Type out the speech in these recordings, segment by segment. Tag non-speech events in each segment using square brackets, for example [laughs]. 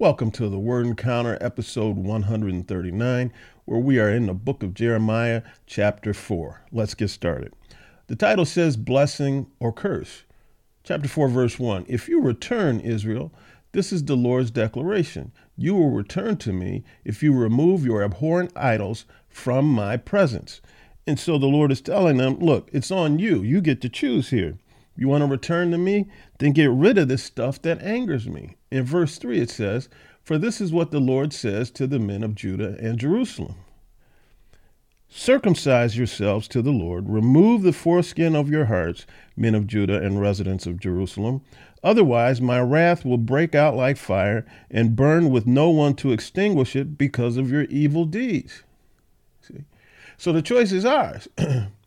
Welcome to the Word Encounter, episode 139, where we are in the book of Jeremiah, chapter 4. Let's get started. The title says Blessing or Curse. Chapter 4, verse 1 If you return, Israel, this is the Lord's declaration. You will return to me if you remove your abhorrent idols from my presence. And so the Lord is telling them, look, it's on you. You get to choose here. You want to return to me? Then get rid of this stuff that angers me. In verse 3, it says, For this is what the Lord says to the men of Judah and Jerusalem Circumcise yourselves to the Lord, remove the foreskin of your hearts, men of Judah and residents of Jerusalem. Otherwise, my wrath will break out like fire and burn with no one to extinguish it because of your evil deeds. See? So the choice is ours. [clears throat]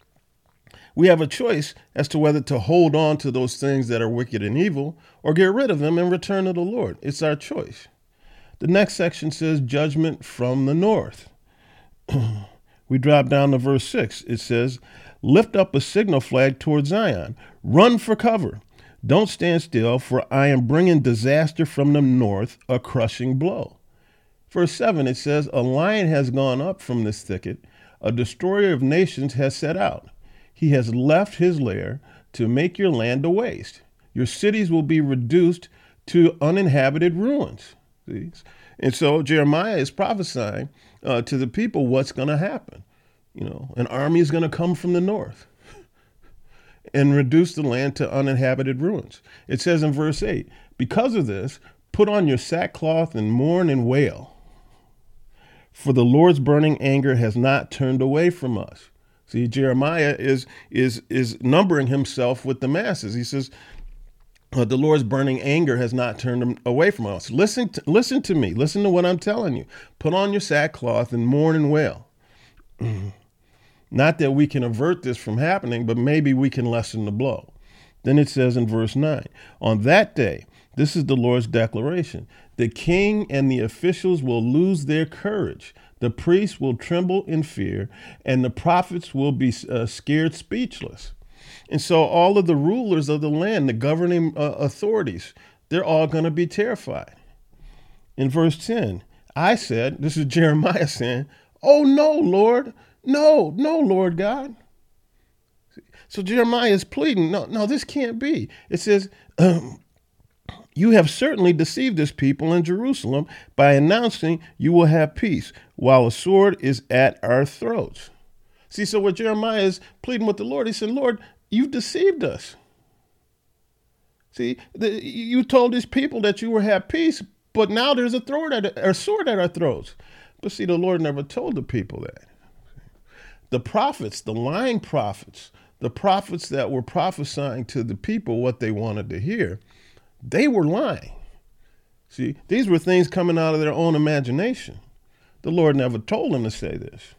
we have a choice as to whether to hold on to those things that are wicked and evil or get rid of them and return to the Lord. It's our choice. The next section says judgment from the north. [clears throat] we drop down to verse 6. It says, Lift up a signal flag toward Zion, run for cover. Don't stand still, for I am bringing disaster from the north, a crushing blow. Verse 7, it says, A lion has gone up from this thicket, a destroyer of nations has set out. He has left his lair to make your land a waste. Your cities will be reduced to uninhabited ruins. See? And so Jeremiah is prophesying uh, to the people what's going to happen. You know, an army is going to come from the north [laughs] and reduce the land to uninhabited ruins. It says in verse 8, because of this, put on your sackcloth and mourn and wail. For the Lord's burning anger has not turned away from us. See, Jeremiah is is is numbering himself with the masses. He says, "The Lord's burning anger has not turned him away from us." Listen, to, listen to me. Listen to what I'm telling you. Put on your sackcloth and mourn and wail. [clears throat] Not that we can avert this from happening, but maybe we can lessen the blow. Then it says in verse 9, On that day, this is the Lord's declaration the king and the officials will lose their courage. The priests will tremble in fear, and the prophets will be uh, scared speechless. And so, all of the rulers of the land, the governing uh, authorities, they're all going to be terrified. In verse 10, I said, This is [laughs] Jeremiah saying, Oh, no, Lord. No, no, Lord God. So Jeremiah is pleading, no, no, this can't be. It says, um, [clears throat] you have certainly deceived this people in Jerusalem by announcing you will have peace while a sword is at our throats. See, so what Jeremiah is pleading with the Lord, he said, Lord, you've deceived us. See, the, you told these people that you will have peace, but now there's a, throat at, a sword at our throats. But see, the Lord never told the people that. The prophets, the lying prophets, the prophets that were prophesying to the people what they wanted to hear, they were lying. See, these were things coming out of their own imagination. The Lord never told them to say this.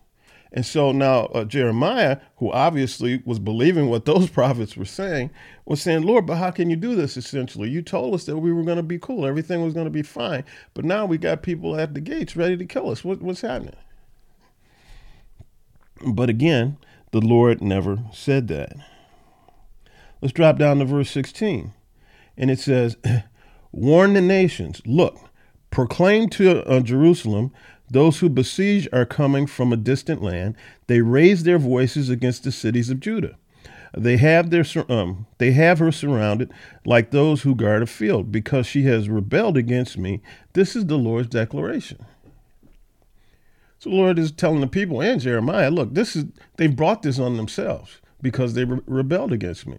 And so now uh, Jeremiah, who obviously was believing what those [laughs] prophets were saying, was saying, Lord, but how can you do this essentially? You told us that we were going to be cool, everything was going to be fine. But now we got people at the gates ready to kill us. What, what's happening? But again, the Lord never said that. Let's drop down to verse 16 and it says, [clears throat] Warn the nations, look, proclaim to uh, Jerusalem, those who besiege are coming from a distant land. They raise their voices against the cities of Judah. They have their um, they have her surrounded like those who guard a field because she has rebelled against me. This is the Lord's declaration. So the Lord is telling the people and Jeremiah, look, this is they've brought this on themselves because they re- rebelled against me.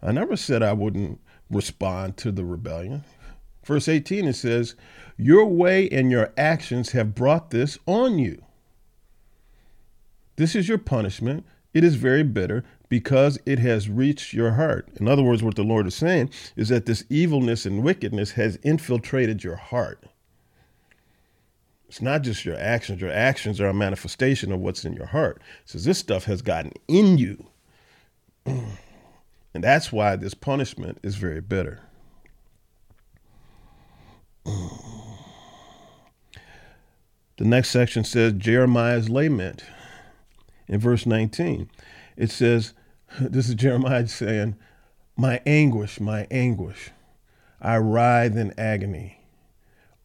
I never said I wouldn't respond to the rebellion. Verse 18, it says, Your way and your actions have brought this on you. This is your punishment. It is very bitter because it has reached your heart. In other words, what the Lord is saying is that this evilness and wickedness has infiltrated your heart. It's not just your actions, your actions are a manifestation of what's in your heart. It says this stuff has gotten in you. [clears throat] And that's why this punishment is very bitter. [clears throat] The next section says Jeremiah's lament. In verse 19, it says, [laughs] This is Jeremiah saying, My anguish, my anguish. I writhe in agony.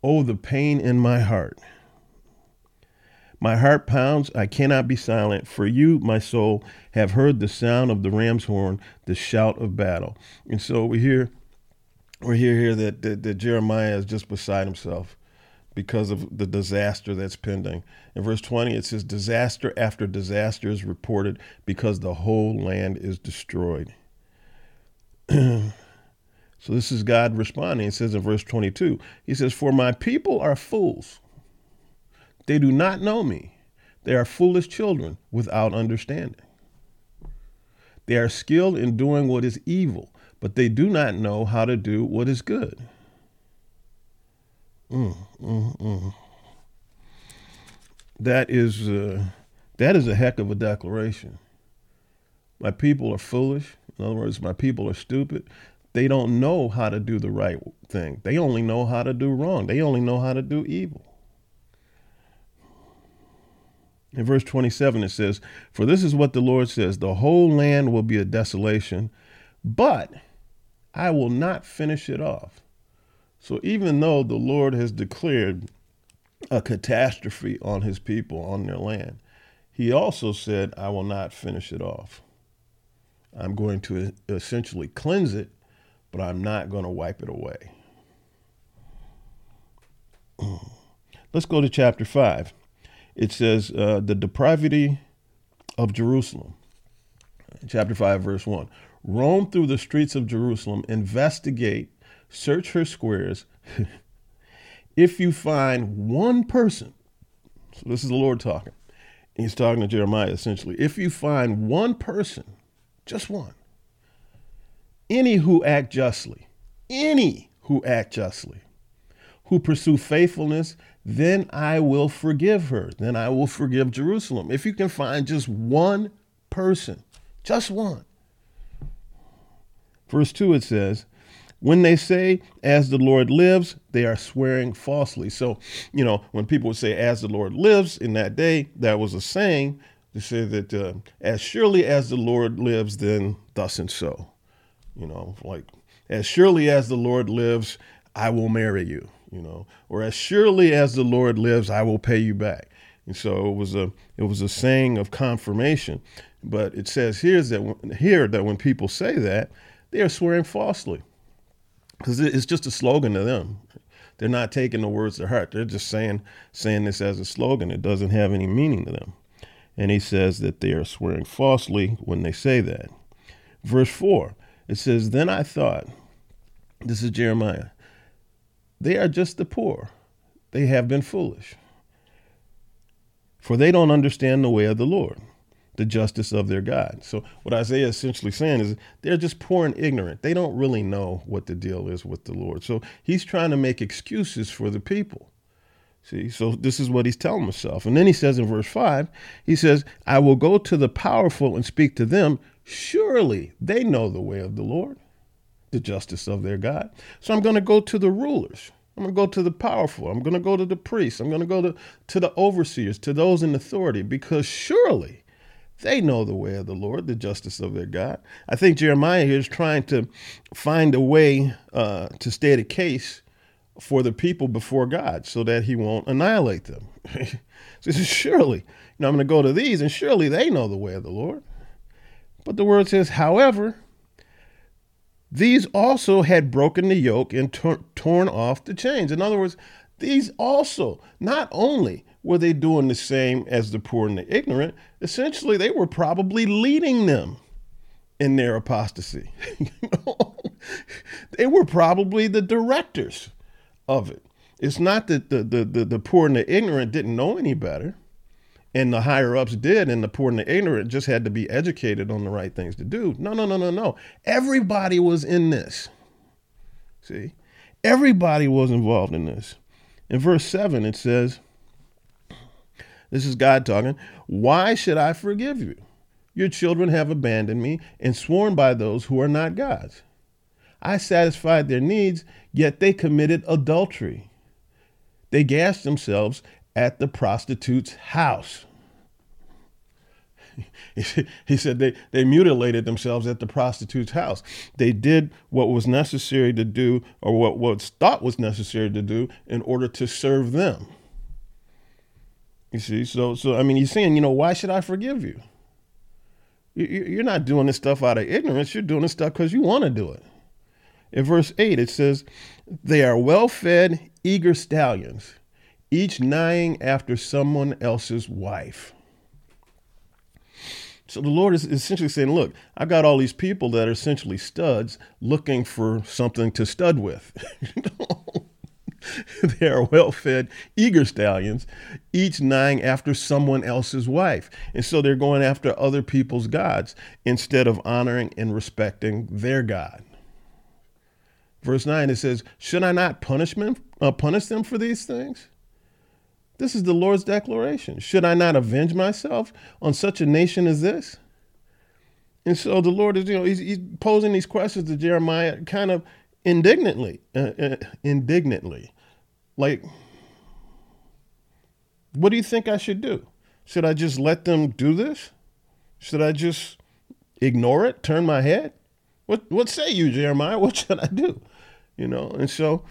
Oh, the pain in my heart. My heart pounds, I cannot be silent. For you, my soul, have heard the sound of the ram's horn, the shout of battle. And so we hear we hear here that, that, that Jeremiah is just beside himself because of the disaster that's pending. In verse 20, it says, Disaster after disaster is reported because the whole land is destroyed. [clears throat] so this is God responding. It says in verse 22, He says, For my people are fools. They do not know me. They are foolish children without understanding. They are skilled in doing what is evil, but they do not know how to do what is good. Mm, mm, mm. That is uh, that is a heck of a declaration. My people are foolish. In other words, my people are stupid. They don't know how to do the right thing. They only know how to do wrong. They only know how to do evil. In verse 27, it says, For this is what the Lord says the whole land will be a desolation, but I will not finish it off. So even though the Lord has declared a catastrophe on his people, on their land, he also said, I will not finish it off. I'm going to essentially cleanse it, but I'm not going to wipe it away. [clears throat] Let's go to chapter 5. It says, uh, The depravity of Jerusalem. Chapter 5, verse 1. Roam through the streets of Jerusalem, investigate search her squares. [laughs] if you find one person, so this is the Lord talking, he's talking to Jeremiah essentially. If you find one person, just one, any who act justly, any who act justly, who pursue faithfulness, then I will forgive her. Then I will forgive Jerusalem. If you can find just one person, just one. Verse 2 it says, when they say, as the Lord lives, they are swearing falsely. So, you know, when people would say, as the Lord lives in that day, that was a saying to say that uh, as surely as the Lord lives, then thus and so. You know, like, as surely as the Lord lives, I will marry you, you know, or as surely as the Lord lives, I will pay you back. And so it was a it was a saying of confirmation. But it says here that here that when people say that, they are swearing falsely because it's just a slogan to them. They're not taking the words to heart. They're just saying saying this as a slogan. It doesn't have any meaning to them. And he says that they are swearing falsely when they say that. Verse 4, it says, Then I thought, this is Jeremiah, they are just the poor. They have been foolish. For they don't understand the way of the Lord the justice of their God. So what Isaiah is essentially saying is they're just poor and ignorant. They don't really know what the deal is with the Lord. So he's trying to make excuses for the people. See, so this is what he's telling himself. And then he says in verse 5, he says, I will go to the powerful and speak to them. Surely they know the way of the Lord, the justice of their God. So I'm going to go to the rulers. I'm going to go to the powerful. I'm going to go to the priests. I'm going to go to, to the overseers, to those in authority, because surely they know the way of the Lord, the justice of their God. I think Jeremiah here is trying to find a way uh, to state a case for the people before God so that he won't annihilate them. [laughs] so says, surely, you know, I'm going to go to these, and surely they know the way of the Lord. But the word says, however, these also had broken the yoke and tor- torn off the chains. In other words, these also not only were they doing the same as the poor and the ignorant? Essentially, they were probably leading them in their apostasy. [laughs] they were probably the directors of it. It's not that the, the, the, the poor and the ignorant didn't know any better, and the higher ups did, and the poor and the ignorant just had to be educated on the right things to do. No, no, no, no, no. Everybody was in this. See? Everybody was involved in this. In verse 7, it says, this is God talking. Why should I forgive you? Your children have abandoned me and sworn by those who are not God's. I satisfied their needs, yet they committed adultery. They gashed themselves at the prostitute's house. [laughs] he said they, they mutilated themselves at the prostitute's house. They did what was necessary to do, or what was thought was necessary to do, in order to serve them. You see, so so I mean, he's saying, you know, why should I forgive you? You're not doing this stuff out of ignorance. You're doing this stuff because you want to do it. In verse 8, it says, They are well fed, eager stallions, each neighing after someone else's wife. So the Lord is essentially saying, Look, I've got all these people that are essentially studs looking for something to stud with. [laughs] they are well fed, eager stallions, each neighing after someone else's wife. And so they're going after other people's gods instead of honoring and respecting their God. Verse 9, it says, Should I not punish them, uh, punish them for these things? This is the Lord's declaration. Should I not avenge myself on such a nation as this? And so the Lord is, you know, he's, he's posing these questions to Jeremiah kind of indignantly, uh, uh, indignantly. Like, what do you think I should do? Should I just let them do this? Should I just ignore it, turn my head? What what say you, Jeremiah? [laughs] What should I do? You know, and so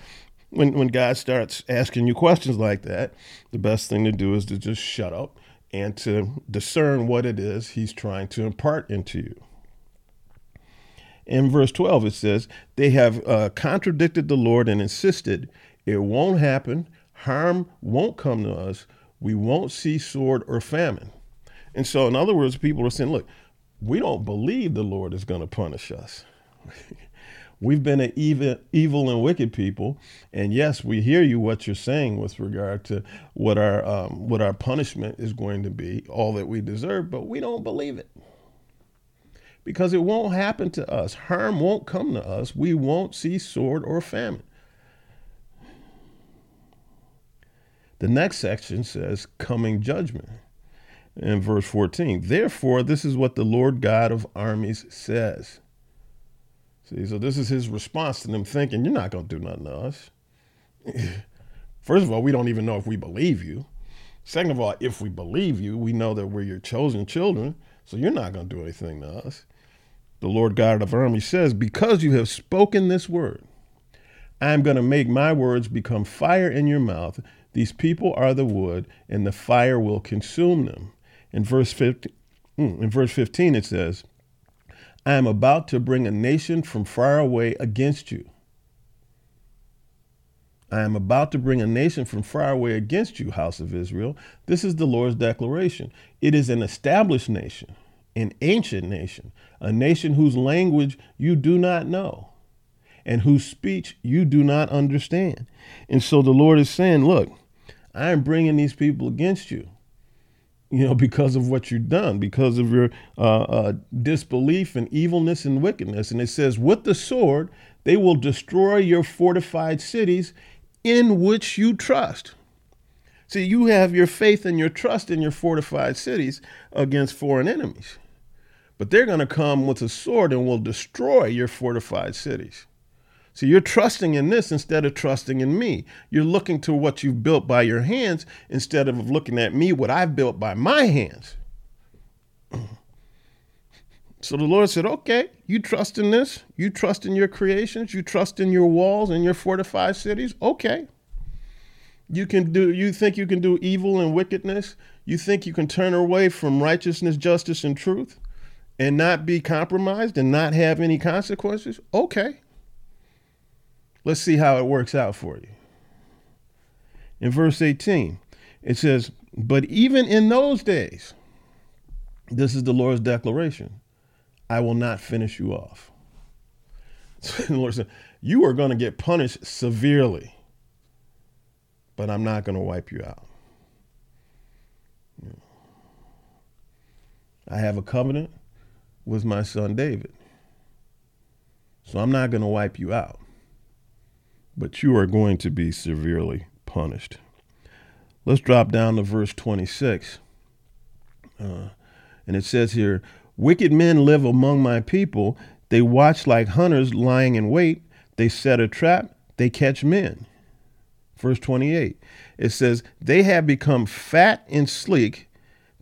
when when God starts asking you questions like that, the best thing to do is to just shut up and to discern what it is he's trying to impart into you. In verse 12, it says, They have uh, contradicted the Lord and insisted it won't happen, harm won't come to us, we won't see sword or famine. And so, in other words, people are saying, Look, we don't believe the Lord is going to punish us. [laughs] We've been an evil, evil and wicked people, and yes, we hear you what you're saying with regard to what our um, what our punishment is going to be, all that we deserve, but we don't believe it because it won't happen to us. Harm won't come to us. We won't see sword or famine. The next section says coming judgment. In verse 14, therefore, this is what the Lord God of armies says. See, so this is his response to them thinking, You're not going to do nothing to us. [laughs] First of all, we don't even know if we believe you. Second of all, if we believe you, we know that we're your chosen children, so you're not going to do anything to us. The Lord God of armies says, Because you have spoken this word, I am going to make my words become fire in your mouth. These people are the wood, and the fire will consume them. In verse 15, hmm, in verse 15 it says, I am about to bring a nation from far away against you. I am about to bring a nation from far away against you, house of Israel. This is the Lord's declaration. It is an established nation, an ancient nation, a nation whose language you do not know and whose speech you do not understand. And so the Lord is saying, Look, I am bringing these people against you you know, because of what you've done, because of your uh, uh, disbelief and evilness and wickedness. And it says, with the sword, they will destroy your fortified cities in which you trust. See, you have your faith and your trust in your fortified cities against foreign enemies. But they're going to come with a sword and will destroy your fortified cities. So you're trusting in this instead of trusting in me. You're looking to what you've built by your hands instead of looking at me, what I've built by my hands. [clears throat] So the Lord said, Okay, you trust in this. You trust in your creations. You trust in your walls and your fortified cities. Okay. You can do you think you can do evil and wickedness? You think you can turn away from righteousness, justice, and truth and not be compromised and not have any consequences? Okay. Let's see how it works out for you. In verse 18, it says, But even in those days, this is the Lord's declaration I will not finish you off. [laughs] So the Lord said, You are going to get punished severely, but I'm not going to wipe you out. I have a covenant with my son David. So I'm not going to wipe you out but you are going to be severely punished. Let's drop down to verse 26. Uh, and it says here Wicked men live among my people. They watch like hunters lying in wait. They set a trap. They catch men. Verse 28. It says, They have become fat and sleek.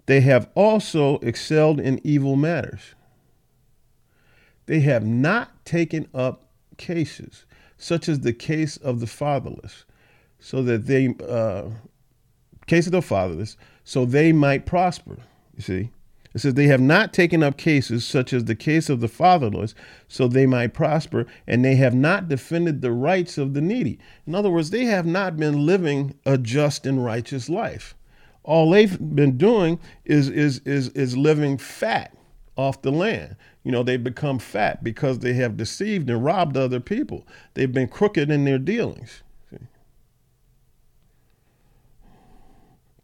they have also excelled in evil matters. They have not taken up cases, such as the case of the fatherless, so that they, uh, case of the fatherless, so they might prosper. You see? It says, They have not taken up cases such as the case of the fatherless, so they might prosper, and they have not defended the rights of the needy. In other words, they have not been living a just and righteous life. All they've been doing is, is, is, is living fat off the land. You know, they've become fat because they have deceived and robbed other people. They've been crooked in their dealings.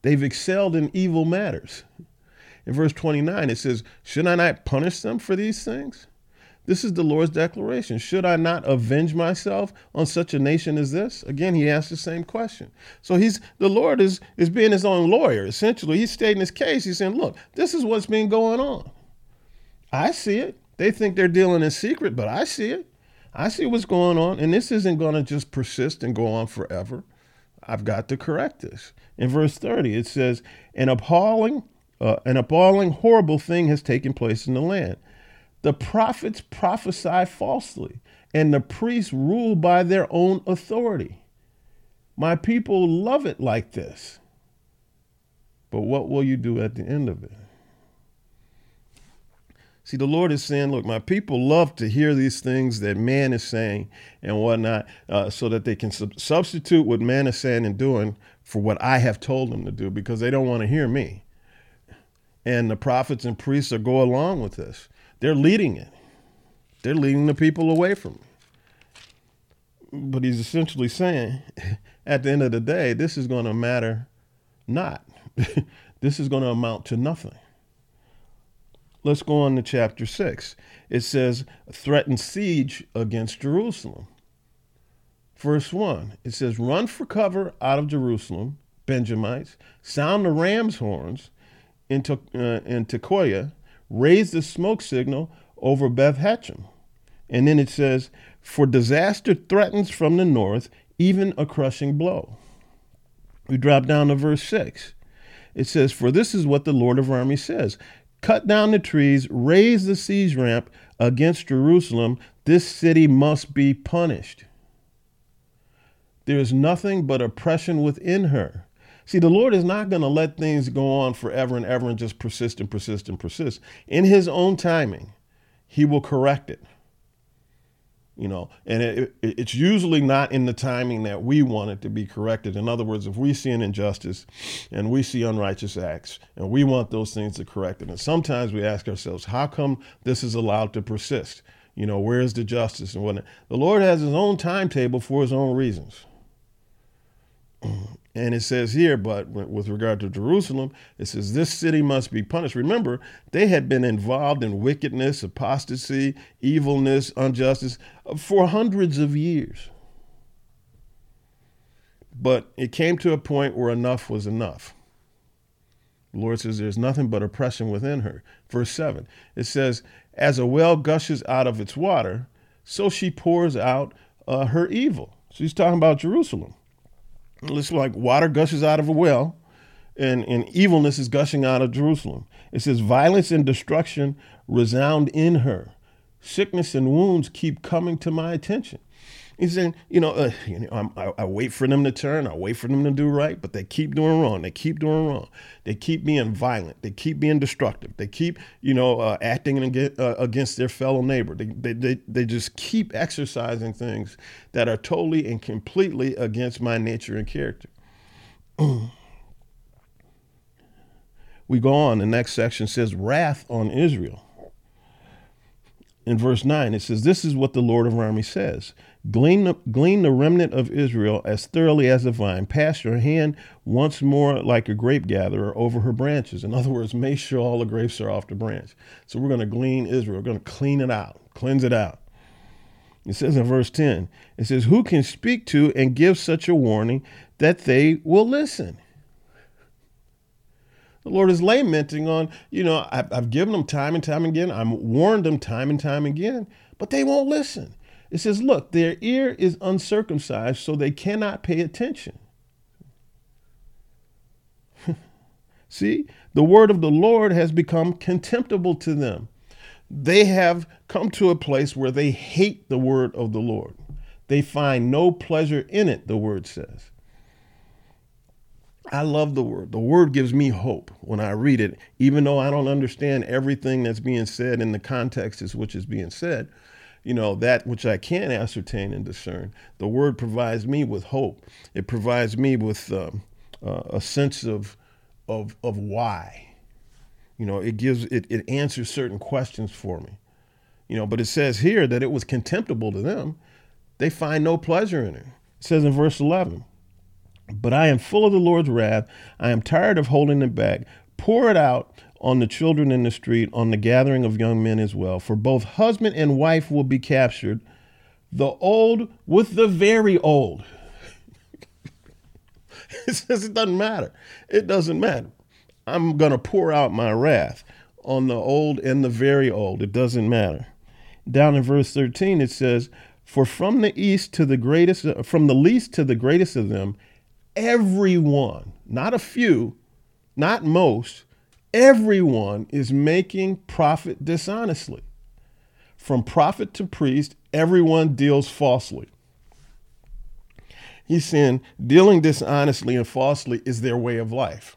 They've excelled in evil matters. In verse 29, it says, Should I not punish them for these things? This is the Lord's declaration. Should I not avenge myself on such a nation as this? Again, he asks the same question. So he's the Lord is is being his own lawyer. Essentially, he's stating his case. He's saying, look, this is what's been going on. I see it. They think they're dealing in secret, but I see it. I see what's going on, and this isn't going to just persist and go on forever. I've got to correct this. In verse 30, it says, An appalling uh, an appalling, horrible thing has taken place in the land. The prophets prophesy falsely, and the priests rule by their own authority. My people love it like this. But what will you do at the end of it? See, the Lord is saying, look, my people love to hear these things that man is saying and whatnot, uh, so that they can sub- substitute what man is saying and doing for what I have told them to do because they don't want to hear me and the prophets and priests are go along with this. They're leading it. They're leading the people away from me. But he's essentially saying, [laughs] at the end of the day, this is going to matter not. [laughs] this is going to amount to nothing. Let's go on to chapter 6. It says, threaten siege against Jerusalem. Verse 1, it says, Run for cover out of Jerusalem, Benjamites, sound the ram's horns, in, uh, in Tekoa raised the smoke signal over Beth-haccherem. And then it says, For disaster threatens from the north, even a crushing blow. We drop down to verse 6. It says, For this is what the Lord of armies says Cut down the trees, raise the siege ramp against Jerusalem. This city must be punished. There is nothing but oppression within her. See, the Lord is not going to let things go on forever and ever and just persist and persist and persist. In His own timing, He will correct it. You know, and it, it, it's usually not in the timing that we want it to be corrected. In other words, if we see an injustice and we see unrighteous acts and we want those things to correct it, and sometimes we ask ourselves, how come this is allowed to persist? You know, where's the justice and what The Lord has His own timetable for His own reasons. And it says here, but with regard to Jerusalem, it says, This city must be punished. Remember, they had been involved in wickedness, apostasy, evilness, injustice for hundreds of years. But it came to a point where enough was enough. The Lord says, There's nothing but oppression within her. Verse 7, it says, As a well gushes out of its water, so she pours out uh, her evil. So he's talking about Jerusalem. It's like water gushes out of a well, and, and evilness is gushing out of Jerusalem. It says, Violence and destruction resound in her. Sickness and wounds keep coming to my attention. He's saying, you know, uh, you know I, I wait for them to turn, I wait for them to do right, but they keep doing wrong. They keep doing wrong. They keep being violent. They keep being destructive. They keep, you know, uh, acting against, uh, against their fellow neighbor. They, they, they, they just keep exercising things that are totally and completely against my nature and character. [clears throat] we go on. The next section says, Wrath on Israel in verse 9, it says, This is what the Lord of armies says glean the, glean the remnant of Israel as thoroughly as a vine, pass your hand once more like a grape gatherer over her branches. In other words, make sure all the grapes are off the branch. So we're going to glean Israel, we're going to clean it out, cleanse it out. It says in verse 10, it says, Who can speak to and give such a warning that they will listen? The Lord is lamenting on, you know, I've, I've given them time and time again. I'm warned them time and time again, but they won't listen. It says, look, their ear is uncircumcised, so they cannot pay attention. [laughs] See, the word of the Lord has become contemptible to them. They have come to a place where they hate the word of the Lord. They find no pleasure in it, the word says. I love the word. The word gives me hope when I read it, even though I don't understand everything that's being said in the context is which is being said. You know, that which I can ascertain and discern. The word provides me with hope. It provides me with um, uh, a sense of, of, of why. You know, it gives, it, it answers certain questions for me. You know, but it says here that it was contemptible to them. They find no pleasure in it. It says in verse 11, but I am full of the Lord's wrath. I am tired of holding it back. Pour it out on the children in the street, on the gathering of young men as well. For both husband and wife will be captured, the old with the very old. [laughs] it says it doesn't matter. It doesn't matter. I'm going to pour out my wrath on the old and the very old. It doesn't matter. Down in verse 13, it says, For from the east to the greatest, uh, from the least to the greatest of them, everyone, not a few, not most, everyone is making profit dishonestly. From prophet to priest, everyone deals falsely. He's saying dealing dishonestly and falsely is their way of life.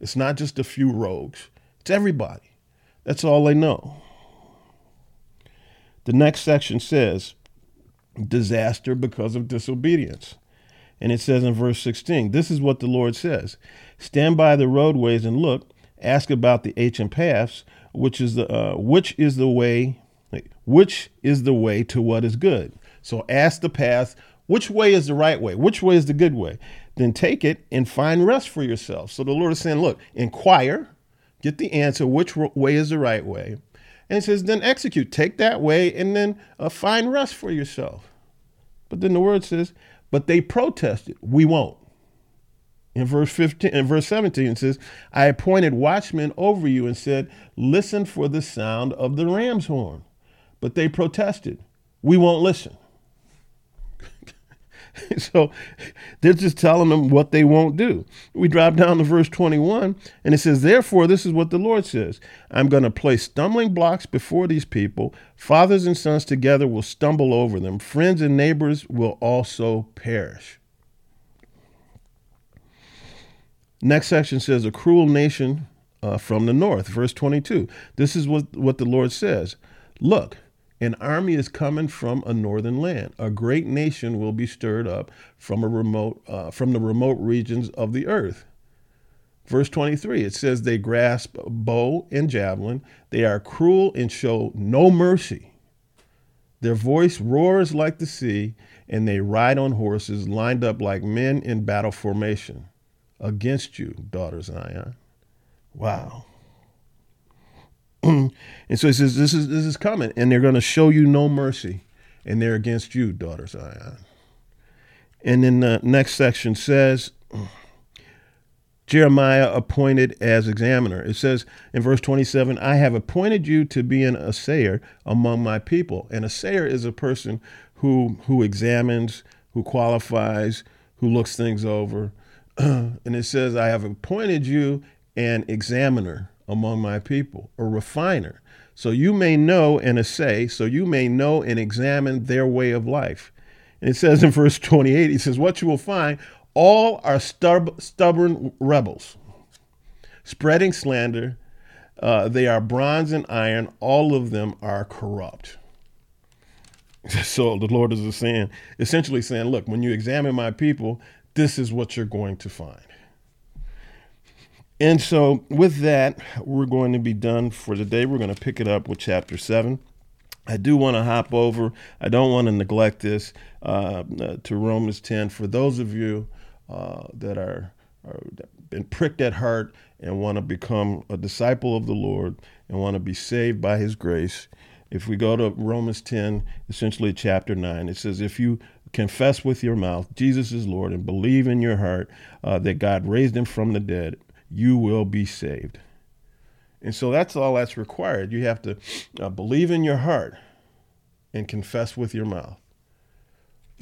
It's not just a few rogues, it's everybody. That's all they know. The next section says disaster because of disobedience. And it says in verse 16, this is what the Lord says Stand by the roadways and look, ask about the ancient paths, which is the uh, which is the way which is the way to what is good. So ask the path, which way is the right way? Which way is the good way? Then take it and find rest for yourself. So the Lord is saying, look, inquire, get the answer, which way is the right way. And it says, then execute. Take that way and then uh, find rest for yourself. But then the word says, but they protested, we won't. In verse 15, in verse 17, it says, I appointed watchmen over you and said, Listen for the sound of the ram's horn. But they protested, We won't listen. [laughs] so they're just telling them what they won't do. We drop down to verse 21, and it says, Therefore, this is what the Lord says I'm going to place stumbling blocks before these people. Fathers and sons together will stumble over them, friends and neighbors will also perish. Next section says, A cruel nation uh, from the north. Verse 22. This is what, what the Lord says Look, an army is coming from a northern land. A great nation will be stirred up from a remote uh, from the remote regions of the earth. Verse 23, it says they grasp bow and javelin. They are cruel and show no mercy. Their voice roars like the sea, and they ride on horses lined up like men in battle formation against you, daughter Zion. Wow. [clears throat] and so he says, This is this is coming, and they're going to show you no mercy, and they're against you, daughter Zion. And then the next section says, [clears throat] Jeremiah appointed as examiner. It says in verse 27, I have appointed you to be an assayer among my people. An assayer is a person who who examines, who qualifies, who looks things over. [clears throat] and it says, I have appointed you an examiner among my people, a refiner. So you may know and assay, so you may know and examine their way of life. And it says in verse 28, he says, What you will find, all are stub- stubborn rebels, spreading slander. Uh, they are bronze and iron. All of them are corrupt. [laughs] So the Lord is saying, essentially saying, Look, when you examine my people, this is what you're going to find. And so, with that, we're going to be done for today. We're going to pick it up with chapter 7. I do want to hop over, I don't want to neglect this, uh, uh, to Romans 10. For those of you uh, that are, are been pricked at heart and want to become a disciple of the Lord and want to be saved by his grace, if we go to Romans 10, essentially chapter 9, it says, If you confess with your mouth Jesus is Lord and believe in your heart uh, that God raised him from the dead, you will be saved. And so that's all that's required. You have to uh, believe in your heart and confess with your mouth.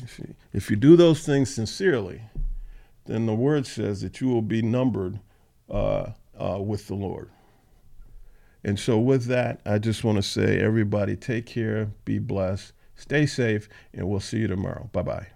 You if you do those things sincerely, then the word says that you will be numbered uh, uh, with the Lord. And so, with that, I just want to say, everybody, take care, be blessed, stay safe, and we'll see you tomorrow. Bye bye.